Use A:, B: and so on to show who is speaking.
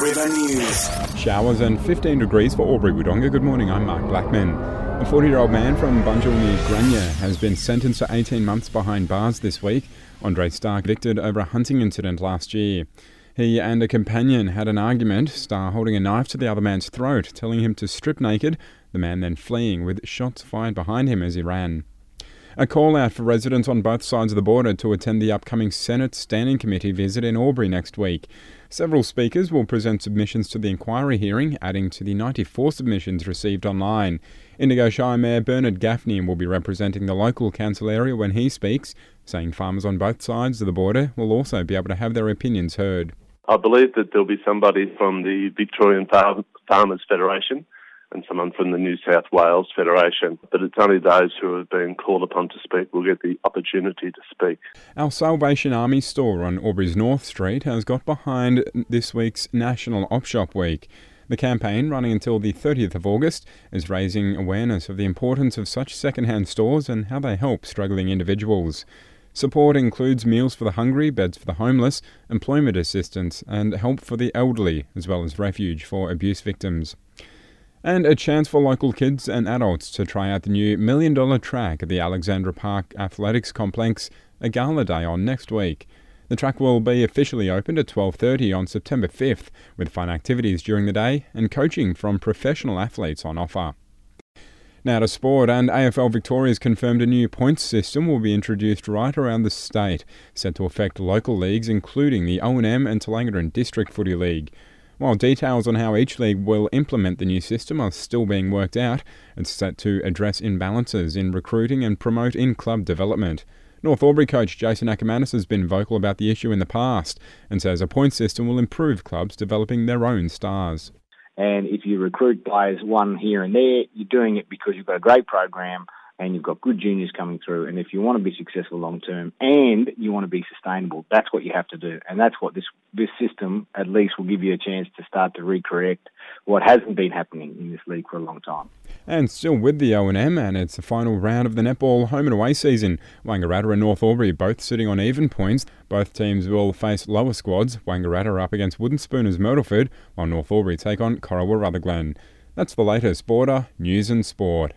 A: River News.
B: Showers and 15 degrees for Albury Wodonga. Good morning, I'm Mark Blackman. A 40 year old man from Bungil near Granya has been sentenced to 18 months behind bars this week. Andre Starr convicted over a hunting incident last year. He and a companion had an argument, Starr holding a knife to the other man's throat, telling him to strip naked, the man then fleeing with shots fired behind him as he ran. A call out for residents on both sides of the border to attend the upcoming Senate Standing Committee visit in Albury next week. Several speakers will present submissions to the inquiry hearing, adding to the 94 submissions received online. Indigo Shire Mayor Bernard Gaffney will be representing the local council area when he speaks, saying farmers on both sides of the border will also be able to have their opinions heard.
C: I believe that there'll be somebody from the Victorian Farmers Federation and someone from the New South Wales Federation. But it's only those who have been called upon to speak will get the opportunity to speak.
B: Our Salvation Army store on Albury's North Street has got behind this week's National Op Shop Week. The campaign, running until the 30th of August, is raising awareness of the importance of such second-hand stores and how they help struggling individuals. Support includes meals for the hungry, beds for the homeless, employment assistance, and help for the elderly, as well as refuge for abuse victims and a chance for local kids and adults to try out the new million dollar track at the Alexandra Park Athletics Complex a gala day on next week. The track will be officially opened at 12:30 on September 5th with fun activities during the day and coaching from professional athletes on offer. Now to sport, and AFL Victoria has confirmed a new points system will be introduced right around the state, set to affect local leagues including the O&M and Tallangatta District Footy League. While details on how each league will implement the new system are still being worked out, it's set to address imbalances in recruiting and promote in club development. North Albury coach Jason Akermanis has been vocal about the issue in the past and says a point system will improve clubs developing their own stars.
D: And if you recruit players one here and there, you're doing it because you've got a great program and you've got good juniors coming through. And if you want to be successful long term and you want to be sustainable, that's what you have to do. And that's what this this system at least will give you a chance to start to recorrect what hasn't been happening in this league for a long time.
B: And still with the O&M, and it's the final round of the netball home and away season. Wangaratta and North Albury both sitting on even points. Both teams will face lower squads. Wangaratta up against Wooden Spooners Myrtleford, while North Albury take on Corowa Rutherglen. That's the latest border news and sport.